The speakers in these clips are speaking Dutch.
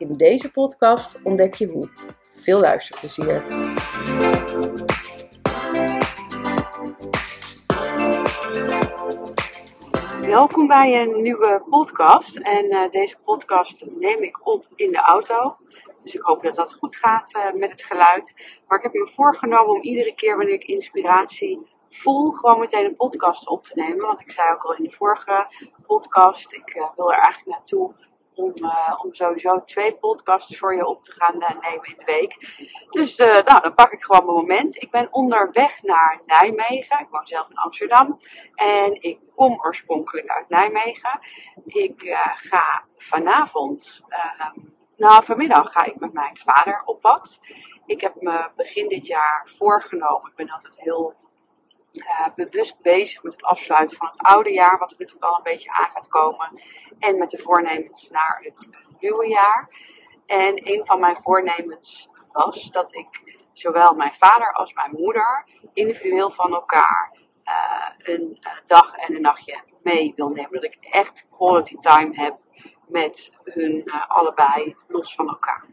In deze podcast ontdek je hoe. Veel luisterplezier. Welkom bij een nieuwe podcast. En uh, deze podcast neem ik op in de auto. Dus ik hoop dat dat goed gaat uh, met het geluid. Maar ik heb me voorgenomen om iedere keer wanneer ik inspiratie voel, gewoon meteen een podcast op te nemen. Want ik zei ook al in de vorige podcast, ik uh, wil er eigenlijk naartoe om, uh, om sowieso twee podcasts voor je op te gaan uh, nemen in de week. Dus uh, nou, dan pak ik gewoon mijn moment. Ik ben onderweg naar Nijmegen. Ik woon zelf in Amsterdam. En ik kom oorspronkelijk uit Nijmegen. Ik ga vanavond, ehm, nou vanmiddag ga ik met mijn vader op pad. Ik heb me begin dit jaar voorgenomen. Ik ben altijd heel uh, bewust bezig met het afsluiten van het oude jaar, wat er natuurlijk al een beetje aan gaat komen. En met de voornemens naar het nieuwe jaar. En een van mijn voornemens was dat ik zowel mijn vader als mijn moeder individueel van elkaar uh, een uh, dag en een nachtje mee wil nemen. Dat ik echt quality time heb met hun allebei los van elkaar.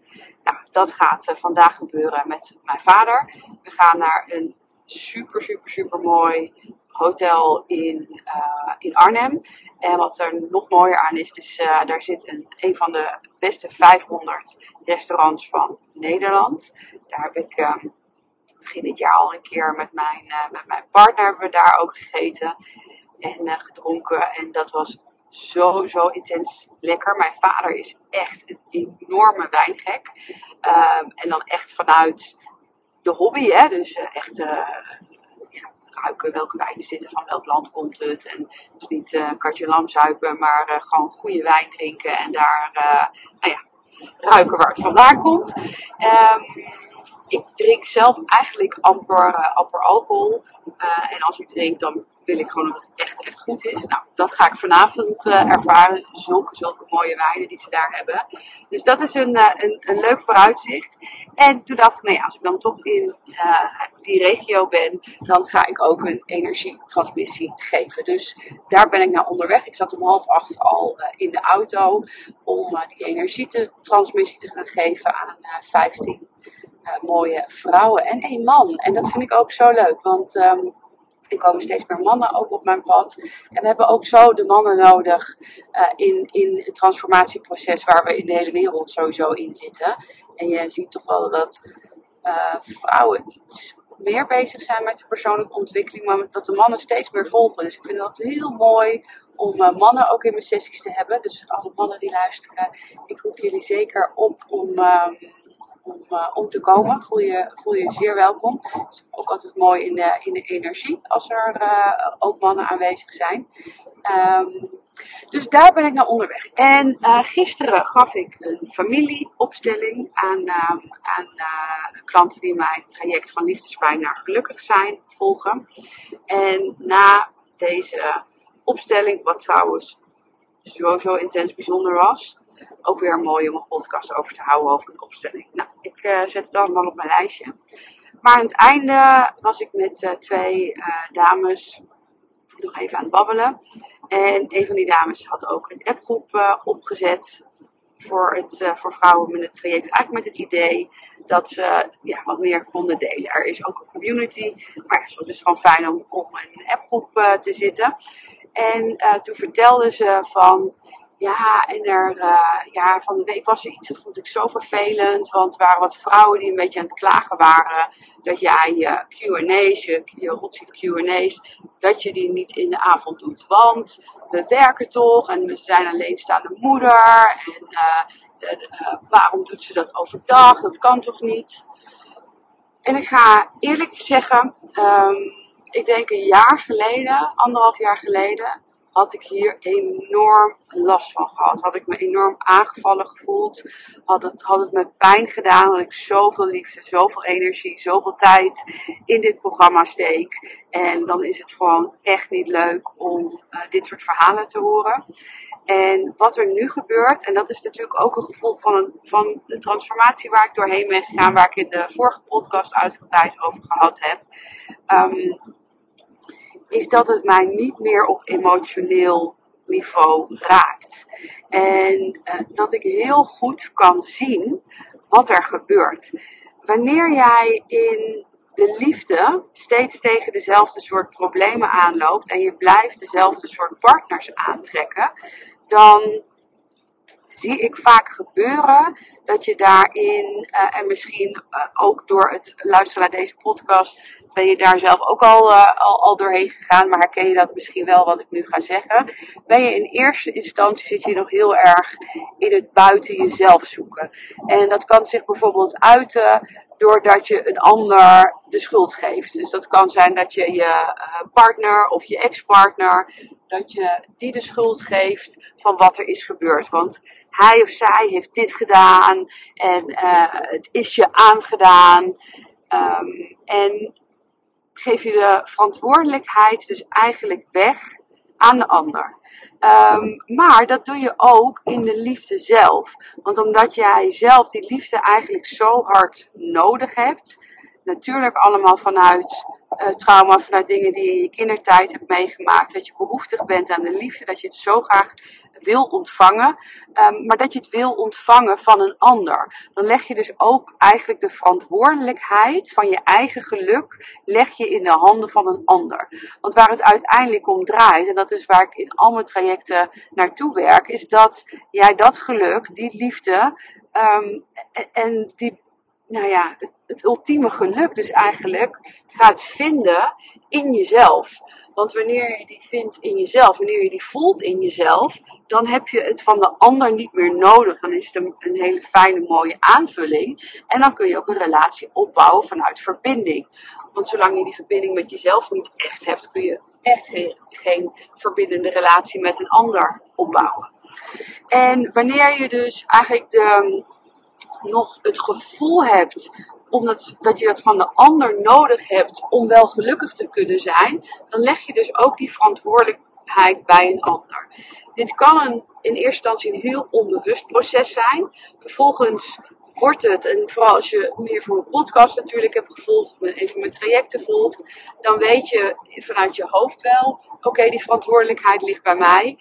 Nou, dat gaat vandaag gebeuren met mijn vader. We gaan naar een super, super, super mooi hotel in, uh, in Arnhem. En wat er nog mooier aan is, dus, uh, daar zit een, een van de beste 500 restaurants van Nederland. Daar heb ik um, begin dit jaar al een keer met mijn, uh, met mijn partner we daar ook gegeten en gedronken. En dat was zo, zo intens lekker. Mijn vader is echt een enorme wijngek. Um, en dan echt vanuit hobby, hè? dus uh, echt ja, ruiken welke wijnen zitten, van welk land komt het. En dus niet uh, katje lam zuipen, maar gewoon goede wijn drinken en daar nou ja, ruiken waar het vandaan komt. Um, ik drink zelf eigenlijk amper, amper alcohol. en als ik drink, dan wil ik gewoon dat het echt, echt goed is. Nou, dat ga ik vanavond uh, ervaren. Zulke, zulke mooie wijnen die ze daar hebben. Dus dat is een, een, een, leuk vooruitzicht. En toen dacht ik, nou ja, als ik dan toch in die regio ben, dan ga ik ook een energietransmissie geven. Dus daar ben ik naar onderweg. Ik zat om half acht al in de auto om die energietransmissie te gaan geven aan 15 mooie vrouwen en één man. En dat vind ik ook zo leuk, want... Um, er komen steeds meer mannen ook op mijn pad. En we hebben ook zo de mannen nodig uh, in, in het transformatieproces waar we in de hele wereld sowieso in zitten. En je ziet toch wel dat uh, vrouwen iets meer bezig zijn met de persoonlijke ontwikkeling, maar dat de mannen steeds meer volgen. Dus ik vind dat heel mooi om mannen ook in mijn sessies te hebben. Dus alle mannen die luisteren, ik roep jullie zeker op om. Um, om, uh, om te komen. Voel je, voel je zeer welkom. Is ook altijd mooi in de, in de energie als er uh, ook mannen aanwezig zijn. Um, dus daar ben ik naar onderweg. En uh, gisteren gaf ik een familieopstelling aan, uh, aan klanten die mijn traject van liefdespijn naar gelukkig zijn volgen. En na deze opstelling, wat trouwens zo intens bijzonder was, ook weer mooi om een podcast over te houden over een opstelling. Nou, ik uh, zet het allemaal op mijn lijstje. Maar aan het einde was ik met uh, twee uh, dames nog even aan het babbelen. En een van die dames had ook een appgroep opgezet voor, het, voor vrouwen met het traject. Eigenlijk met het idee dat ze ja, wat meer konden delen. Er is ook een community, maar ja, het is gewoon fijn om, om in een appgroep te zitten. En toen vertelde ze van ja, en er, uh, ja, van de week was er iets, dat vond ik zo vervelend. Want er waren wat vrouwen die een beetje aan het klagen waren. Dat jij je QA's, je, je QA's, dat je die niet in de avond doet. Want we werken toch en we zijn alleenstaande moeder. En uh, uh, waarom doet ze dat overdag? Dat kan toch niet? En ik ga eerlijk zeggen, um, ik denk een jaar geleden, anderhalf jaar geleden had ik hier enorm last van gehad. Had ik me enorm aangevallen gevoeld. Had het, had het me pijn gedaan. Had ik zoveel liefde, zoveel energie, zoveel tijd in dit programma steek. En dan is het gewoon echt niet leuk om uh, dit soort verhalen te horen. En wat er nu gebeurt, en dat is natuurlijk ook een gevolg van, een, van de transformatie waar ik doorheen ben gegaan, waar ik in de vorige podcast uitgebreid over gehad heb, um, is dat het mij niet meer op emotioneel niveau raakt. En uh, dat ik heel goed kan zien wat er gebeurt. Wanneer jij in de liefde steeds tegen dezelfde soort problemen aanloopt en je blijft dezelfde soort partners aantrekken, dan zie ik vaak gebeuren dat je daarin, uh, en misschien uh, ook door het luisteren naar deze podcast, ben je daar zelf ook al, uh, al, al, doorheen gegaan, maar herken je dat misschien wel wat ik nu ga zeggen. Ben je in eerste instantie zit je nog heel erg in het buiten jezelf zoeken. En dat kan zich bijvoorbeeld uiten doordat je een ander de schuld geeft. Dus dat kan zijn dat je je partner of je ex-partner dat je die de schuld geeft van wat er is gebeurd. Want hij of zij heeft dit gedaan en uh, het is je aangedaan. Um, en geef je de verantwoordelijkheid dus eigenlijk weg aan de ander. Um, maar dat doe je ook in de liefde zelf. Want omdat jij zelf die liefde eigenlijk zo hard nodig hebt, natuurlijk allemaal vanuit uh, trauma, vanuit dingen die je in je kindertijd hebt meegemaakt. Dat je behoeftig bent aan de liefde, dat je het zo graag wil ontvangen, um, maar dat je het wil ontvangen van een ander. Dan leg je dus ook eigenlijk de verantwoordelijkheid van je eigen geluk, leg je in de handen van een ander. Want waar het uiteindelijk om draait, en dat is waar ik in al mijn trajecten naartoe werk, is dat jij dat geluk, die liefde um, en die nou ja, het, het, ultieme geluk dus eigenlijk gaat vinden in jezelf. Want wanneer je die vindt in jezelf, wanneer je die voelt in jezelf, dan heb je het van de ander niet meer nodig. Dan is het een, hele fijne, mooie aanvulling. En dan kun je ook een relatie opbouwen vanuit verbinding. Want zolang je die verbinding met jezelf niet echt hebt, kun je echt geen, geen verbindende relatie met een ander opbouwen. En wanneer je dus eigenlijk de, nog het gevoel hebt omdat dat je dat van de ander nodig hebt om wel gelukkig te kunnen zijn, dan leg je dus ook die verantwoordelijkheid bij een ander. Dit kan een, in eerste instantie een heel onbewust proces zijn. Vervolgens wordt het, en vooral als je meer voor mijn podcast natuurlijk hebt gevolgd, of even mijn trajecten volgt, dan weet je vanuit je hoofd wel, oké, die verantwoordelijkheid ligt bij mij.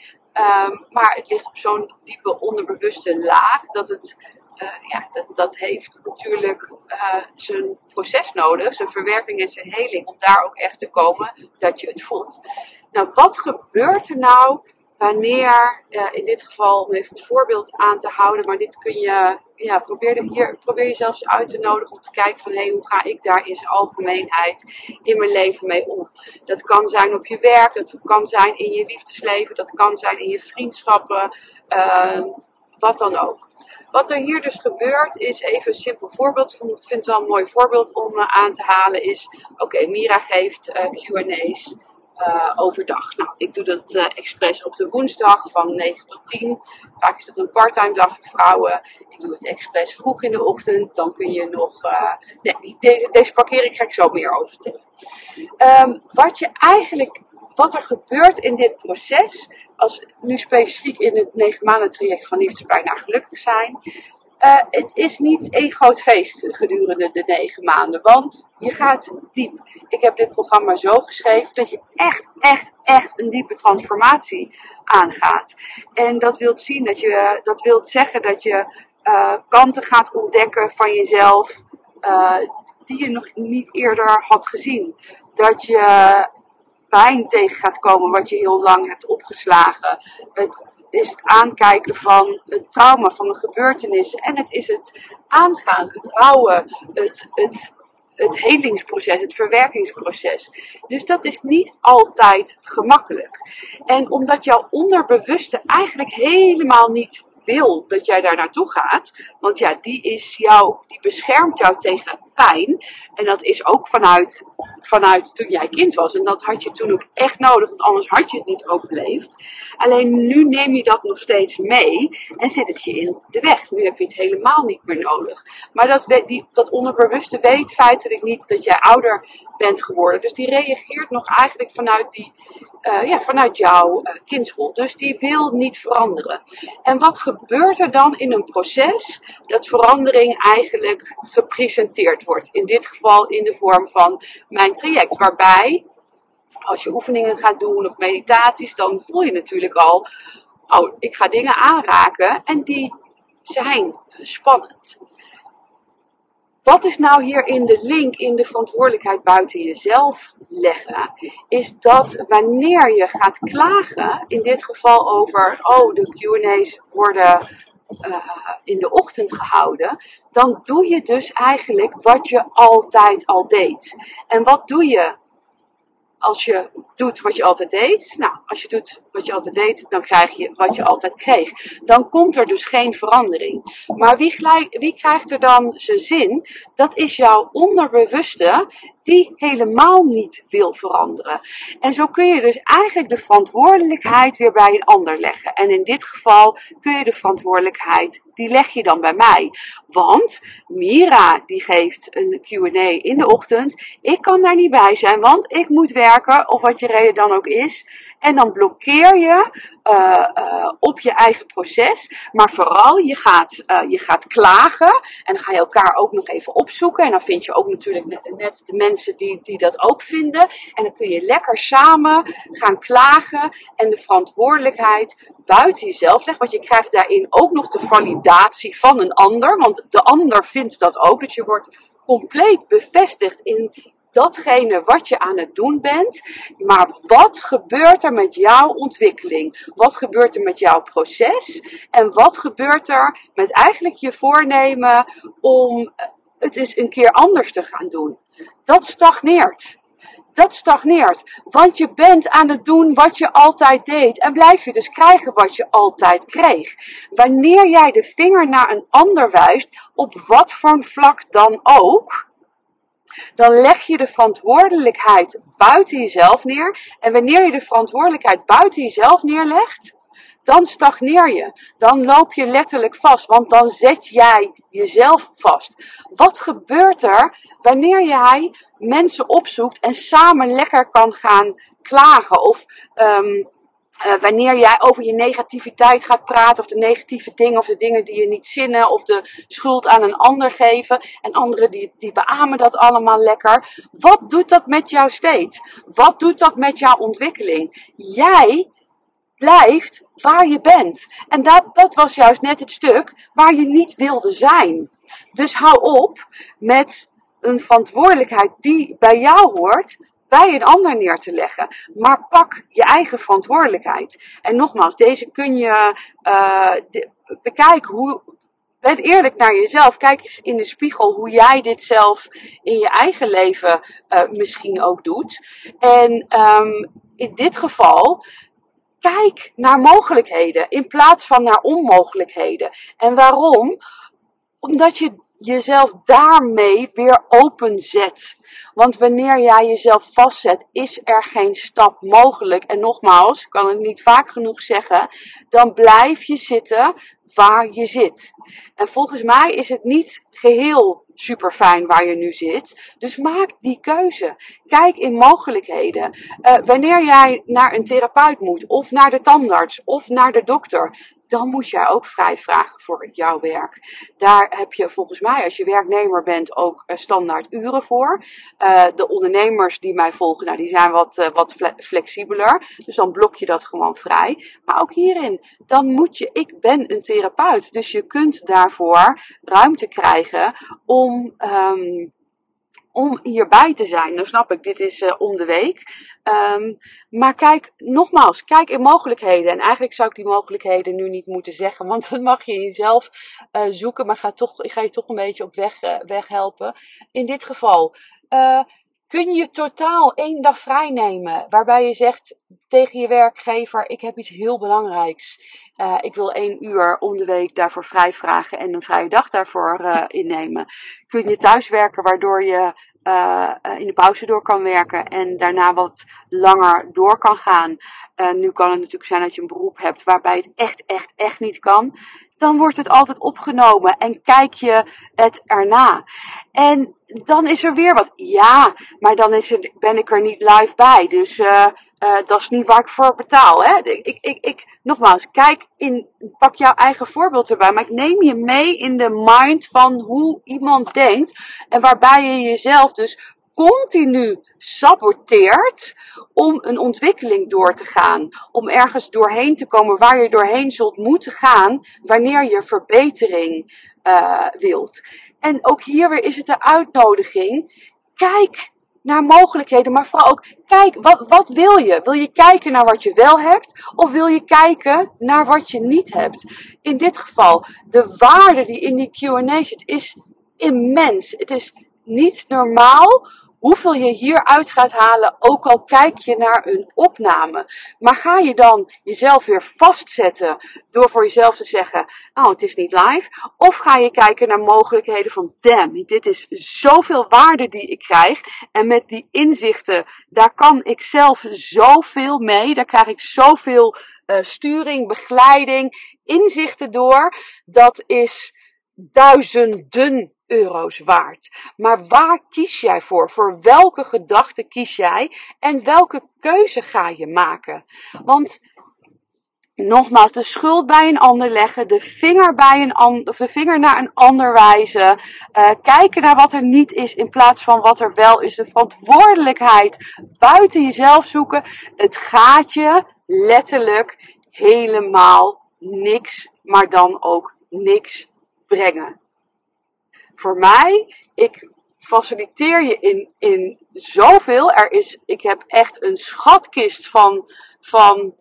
Um, maar het ligt op zo'n diepe onderbewuste laag dat het uh, ja, dat, dat heeft natuurlijk uh, zijn proces nodig, zijn verwerking en zijn heling, om daar ook echt te komen dat je het voelt. Nou, wat gebeurt er nou wanneer, uh, in dit geval om even het voorbeeld aan te houden, maar dit kun je, ja, probeer, hier, probeer je zelfs uit te nodigen om te kijken van, hé, hey, hoe ga ik daar in zijn algemeenheid in mijn leven mee om? Dat kan zijn op je werk, dat kan zijn in je liefdesleven, dat kan zijn in je vriendschappen, wat dan ook. Wat er hier dus gebeurt is even een simpel voorbeeld. Ik vind het wel een mooi voorbeeld om uh, aan te halen is... Oké, Mira geeft uh, Q&A's uh, overdag. Nou, ik doe dat uh, expres op de woensdag van 9 tot 10. Vaak is dat een parttime dag voor vrouwen. Ik doe het expres vroeg in de ochtend. Dan kun je nog. Nee, deze, deze parkering ga ik zo meer over. Um, wat je eigenlijk wat er gebeurt in dit proces, als nu specifiek in het negen maanden traject van liefdespijn naar gelukkig zijn. Uh, het is niet één groot feest gedurende de negen maanden, want je gaat diep. Ik heb dit programma zo geschreven dat je echt, echt, echt een diepe transformatie aangaat. En dat wil zien dat je, dat wil zeggen dat je uh, kanten gaat ontdekken van jezelf uh, die je nog niet eerder had gezien. Dat je pijn tegen gaat komen wat je heel lang hebt opgeslagen. Het is het aankijken van het trauma, van de gebeurtenissen. En het is het aangaan, het rouwen, het, het, het helingsproces, het verwerkingsproces. Dus dat is niet altijd gemakkelijk. En omdat jouw onderbewuste eigenlijk helemaal niet wil dat jij daar naartoe gaat, want ja, die is jou, die beschermt jou tegen pijn. En dat is ook vanuit, vanuit toen jij kind was. En dat had je toen ook echt nodig, want anders had je het niet overleefd. Alleen nu neem je dat nog steeds mee en zit het je in de weg. Nu heb je het helemaal niet meer nodig. Maar dat, die, dat onderbewuste weet feitelijk niet dat jij ouder bent geworden. Dus die reageert nog eigenlijk vanuit, die, uh, ja, vanuit jouw uh, kindschool. Dus die wil niet veranderen. En wat gebeurt er dan in een proces dat verandering eigenlijk gepresenteerd In dit geval in de vorm van mijn traject, waarbij als je oefeningen gaat doen of meditaties, dan voel je natuurlijk al, oh, ik ga dingen aanraken en die zijn spannend. Wat is nou hier in de link in de verantwoordelijkheid buiten jezelf leggen? Is dat wanneer je gaat klagen, in dit geval over, oh, de QA's worden in de ochtend gehouden, dan doe je dus eigenlijk wat je altijd al deed. En wat doe je als je doet wat je altijd deed, nou, als je doet wat je altijd deed, dan krijg je wat je altijd kreeg. Dan komt er dus geen verandering. Maar wie, wie krijgt er dan zijn zin? Dat is jouw onderbewuste die helemaal niet wil veranderen. En zo kun je dus eigenlijk de verantwoordelijkheid weer bij een ander leggen. En in dit geval kun je de verantwoordelijkheid, die leg je dan bij mij. Want Mira die geeft een Q&A in de ochtend. Ik kan daar niet bij zijn, want ik moet werken of wat je reden dan ook is. En dan blokkeer je uh, uh, op je eigen proces. Maar vooral, je gaat, uh, je gaat klagen. En dan ga je elkaar ook nog even opzoeken. En dan vind je ook natuurlijk net de mensen die, die dat ook vinden. En dan kun je lekker samen gaan klagen. En de verantwoordelijkheid buiten jezelf leggen. Want je krijgt daarin ook nog de validatie van een ander. Want de ander vindt dat ook. Dat je wordt compleet bevestigd in datgene wat je aan het doen bent. Maar wat gebeurt er met jouw ontwikkeling? Wat gebeurt er met jouw proces? En wat gebeurt er met eigenlijk je voornemen om het eens een keer anders te gaan doen? Dat stagneert. Dat stagneert. Want je bent aan het doen wat je altijd deed. En blijf je dus krijgen wat je altijd kreeg. Wanneer jij de vinger naar een ander wijst, op wat voor vlak dan ook, dan leg je de verantwoordelijkheid buiten jezelf neer. En wanneer je de verantwoordelijkheid buiten jezelf neerlegt, dan stagneer je. Dan loop je letterlijk vast, want dan zet jij jezelf vast. Wat gebeurt er wanneer jij mensen opzoekt en samen lekker kan gaan klagen of um, uh, wanneer jij over je negativiteit gaat praten, of de negatieve dingen, of de dingen die je niet zinnen, of de schuld aan een ander geven, en anderen die, die beamen dat allemaal lekker. Wat doet dat met jou steeds? Wat doet dat met jouw ontwikkeling? Jij blijft waar je bent. En dat, dat was juist net het stuk waar je niet wilde zijn. Dus hou op met een verantwoordelijkheid die bij jou hoort, bij een ander neer te leggen. Maar pak je eigen verantwoordelijkheid. En nogmaals, deze kun je uh, bekijken hoe. Ben eerlijk naar jezelf. Kijk eens in de spiegel hoe jij dit zelf in je eigen leven uh, misschien ook doet. En um, in dit geval kijk naar mogelijkheden in plaats van naar onmogelijkheden. En waarom? Omdat je jezelf daarmee weer openzet. Want wanneer jij jezelf vastzet, is er geen stap mogelijk. En nogmaals, ik kan het niet vaak genoeg zeggen, dan blijf je zitten waar je zit. En volgens mij is het niet geheel super fijn waar je nu zit. Dus maak die keuze. Kijk in mogelijkheden. Uh, wanneer jij naar een therapeut moet, of naar de tandarts, of naar de dokter, dan moet jij ook vrij vragen voor jouw werk. Daar heb je volgens mij, als je werknemer bent, ook eh, standaard uren voor. Uh, de ondernemers die mij volgen, nou, die zijn wat, uh, wat flexibeler. Dus dan blok je dat gewoon vrij. Maar ook hierin, dan moet je, ik ben een therapeut. Dus je kunt daarvoor ruimte krijgen om. Um, om hierbij te zijn. Nou snap ik, dit is uh, om de week. Um, maar kijk, nogmaals, kijk in mogelijkheden. En eigenlijk zou ik die mogelijkheden nu niet moeten zeggen, want dan mag je jezelf uh, zoeken, maar ga, toch, ik ga je toch een beetje op weg, uh, weg helpen. In dit geval, kun je totaal één dag vrij nemen, waarbij je zegt tegen je werkgever: Ik heb iets heel belangrijks. Uh, ik wil één uur om de week daarvoor vrij vragen en een vrije dag daarvoor uh, innemen. Kun je thuiswerken waardoor je uh, in de pauze door kan werken en daarna wat langer door kan gaan. nu kan het natuurlijk zijn dat je een beroep hebt waarbij het echt, echt, echt niet kan dan wordt het altijd opgenomen en kijk je het erna. En dan is er weer wat. Ja, maar dan is ben ik er niet live bij. Dus uh, uh, dat is niet waar ik voor betaal. Hè? Ik, ik, ik, nogmaals, kijk in, pak jouw eigen voorbeeld erbij. Maar ik neem je mee in de mind van hoe iemand denkt. En waarbij je jezelf dus continu saboteert om een ontwikkeling door te gaan. Om ergens doorheen te komen waar je doorheen zult moeten gaan wanneer je verbetering uh, wilt. En ook hier weer is het de uitnodiging. Kijk naar mogelijkheden, maar vooral ook kijk, wat, wat wil je? Wil je kijken naar wat je wel hebt of wil je kijken naar wat je niet hebt? In dit geval, de waarde die in die Q&A zit is immens. Het is niet normaal hoeveel je hieruit gaat halen, ook al kijk je naar een opname. Maar ga je dan jezelf weer vastzetten door voor jezelf te zeggen, oh het is niet live. Of ga je kijken naar mogelijkheden van, damn, dit is zoveel waarde die ik krijg. En met die inzichten, daar kan ik zelf zoveel mee. Daar krijg ik zoveel uh, sturing, begeleiding, inzichten door. Dat is duizenden euro's waard. Maar waar kies jij voor? Voor welke gedachte kies jij? En welke keuze ga je maken? Want nogmaals, de schuld bij een ander leggen, de vinger, bij een an, of de vinger naar een ander wijzen, uh, kijken naar wat er niet is in plaats van wat er wel is, de verantwoordelijkheid buiten jezelf zoeken. Het gaat je letterlijk helemaal niks, maar dan ook niks brengen voor mij, ik faciliteer je in, in zoveel. Er is, ik heb echt een schatkist van, van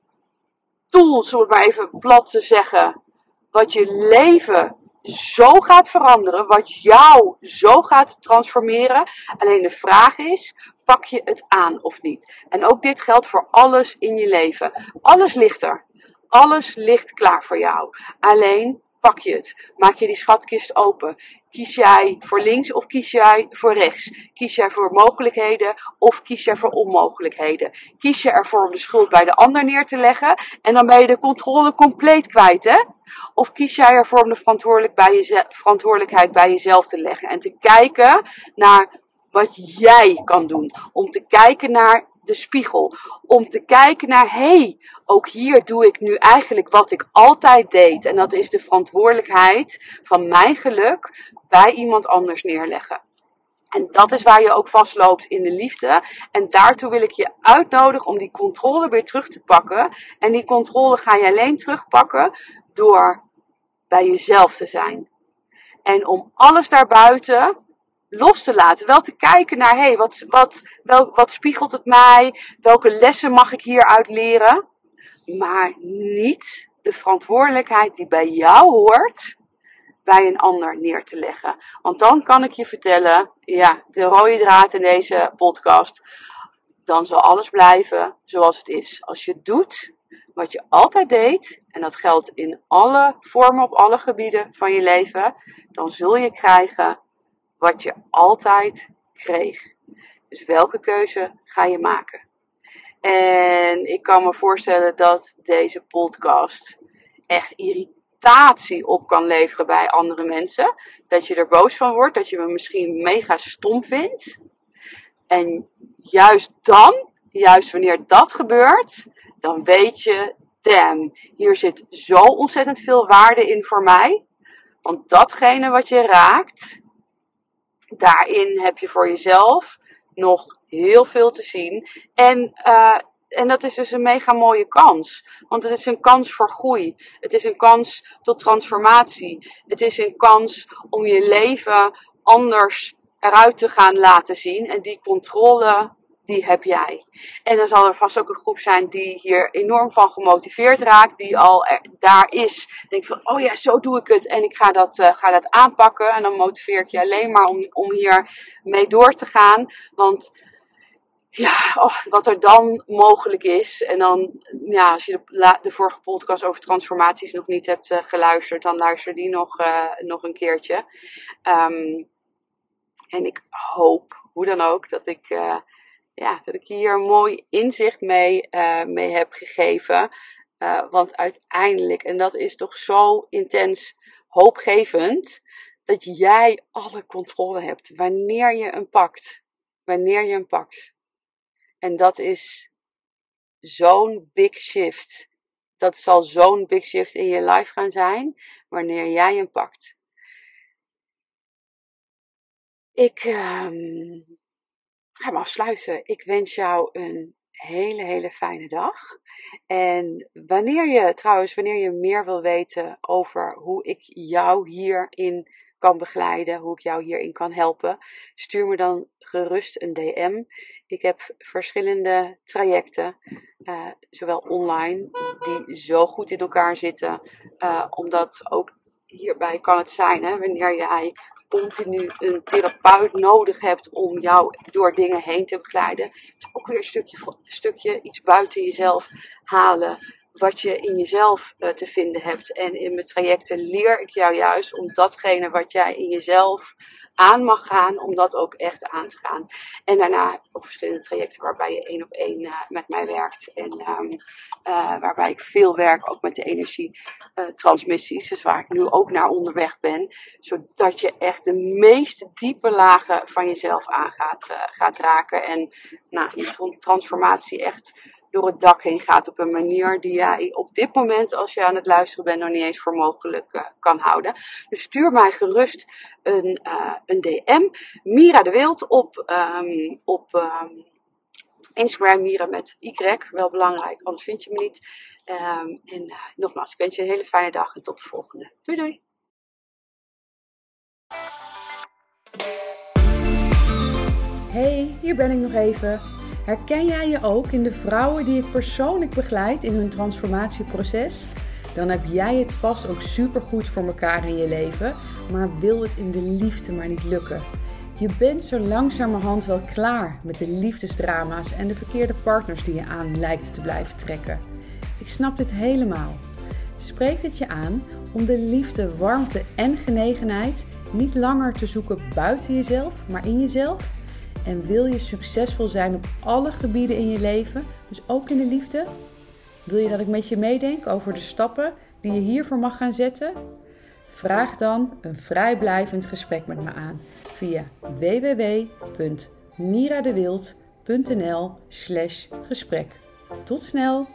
tools, om het maar even plat te zeggen. Wat je leven zo gaat veranderen, wat jou zo gaat transformeren. Alleen de vraag is, pak je het aan of niet? En ook dit geldt voor alles in je leven. Alles ligt er. Alles ligt klaar voor jou. Alleen pak je het. Maak je die schatkist open. Kies jij voor links of kies jij voor rechts? Kies jij voor mogelijkheden of kies jij voor onmogelijkheden? Kies je ervoor om de schuld bij de ander neer te leggen en dan ben je de controle compleet kwijt, hè? Of kies jij ervoor om de verantwoordelijkheid bij jezelf te leggen en te kijken naar wat jij kan doen? Om te kijken naar de spiegel. Om te kijken naar, hé, hey, ook hier doe ik nu eigenlijk wat ik altijd deed. En dat is de verantwoordelijkheid van mijn geluk bij iemand anders neerleggen. En dat is waar je ook vastloopt in de liefde. En daartoe wil ik je uitnodigen om die controle weer terug te pakken. En die controle ga je alleen terugpakken door bij jezelf te zijn. En om alles daarbuiten los te laten. Wel te kijken naar, hé, hey, wat, wat, wel, wat spiegelt het mij? Welke lessen mag ik hieruit leren? Maar niet de verantwoordelijkheid die bij jou hoort, bij een ander neer te leggen. Want dan kan ik je vertellen, ja, de rode draad in deze podcast, dan zal alles blijven zoals het is. Als je doet wat je altijd deed, en dat geldt in alle vormen op alle gebieden van je leven, dan zul je krijgen wat je altijd kreeg. Dus welke keuze ga je maken? En ik kan me voorstellen dat deze podcast echt irritatie op kan leveren bij andere mensen. Dat je er boos van wordt, dat je me misschien mega stom vindt. En juist dan, juist wanneer dat gebeurt, dan weet je, damn, hier zit zo ontzettend veel waarde in voor mij. Want datgene wat je raakt, daarin heb je voor jezelf nog heel veel te zien. En, uh, en dat is dus een mega mooie kans. Want het is een kans voor groei. Het is een kans tot transformatie. Het is een kans om je leven anders eruit te gaan laten zien. En die controle die heb jij. En dan zal er vast ook een groep zijn die hier enorm van gemotiveerd raakt, die al daar is. Denk van, oh ja, zo doe ik het en ik ga dat, uh, ga dat aanpakken. En dan motiveer ik je alleen maar om, om hier mee door te gaan. Want ja, oh, wat er dan mogelijk is. En dan, ja, als je de, vorige podcast over transformaties nog niet hebt uh, geluisterd, dan luister die nog, uh, nog een keertje. Um, en ik hoop, hoe dan ook, dat ik, ja, dat ik hier een mooi inzicht mee, mee heb gegeven. want uiteindelijk, en dat is toch zo intens hoopgevend, dat jij alle controle hebt wanneer je een pakt. Wanneer je hem pakt. En dat is zo'n big shift. Dat zal zo'n big shift in je life gaan zijn wanneer jij hem pakt. Ik um, ga hem afsluiten. Ik wens jou een hele, hele fijne dag. En wanneer je trouwens, wanneer je meer wil weten over hoe ik jou hierin kan begeleiden, hoe ik jou hierin kan helpen, stuur me dan gerust een DM. Ik heb verschillende trajecten, uh, zowel online, die zo goed in elkaar zitten, uh, omdat ook hierbij kan het zijn, hè, wanneer jij continu een therapeut nodig hebt om jou door dingen heen te begeleiden. Dus ook weer een stukje, stukje iets buiten jezelf halen wat je in jezelf uh, te vinden hebt. En in mijn trajecten leer ik jou juist om datgene wat jij in jezelf aan mag gaan, om dat ook echt aan te gaan. En daarna ook verschillende trajecten waarbij je één op één uh, met mij werkt. En um, uh, waarbij ik veel werk ook met de energietransmissies. dus waar ik nu ook naar onderweg ben. Zodat je echt de meest diepe lagen van jezelf aan gaat, gaat raken. En nou, je transformatie echt door het dak heen gaat op een manier die jij op dit moment, als je aan het luisteren bent, nog niet eens voor mogelijk uh, kan houden. Dus stuur mij gerust een, uh, een DM. Mira de Wild op, um, op um, Instagram, Mira met Y. Wel belangrijk, anders vind je me niet. Um, en uh, nogmaals, ik wens je een hele fijne dag en tot de volgende. Doei doei! Hey, hier ben ik nog even. Herken jij je ook in de vrouwen die ik persoonlijk begeleid in hun transformatieproces? Dan heb jij het vast ook supergoed voor elkaar in je leven, maar wil het in de liefde maar niet lukken. Je bent zo langzamerhand wel klaar met de liefdesdrama's en de verkeerde partners die je aan lijkt te blijven trekken. Ik snap dit helemaal. Spreek het je aan om de liefde, warmte en genegenheid niet langer te zoeken buiten jezelf, maar in jezelf? En wil je succesvol zijn op alle gebieden in je leven, dus ook in de liefde? Wil je dat ik met je meedenk over de stappen die je hiervoor mag gaan zetten? Vraag dan een vrijblijvend gesprek met me aan via www.miradewild.nl/gesprek. Tot snel!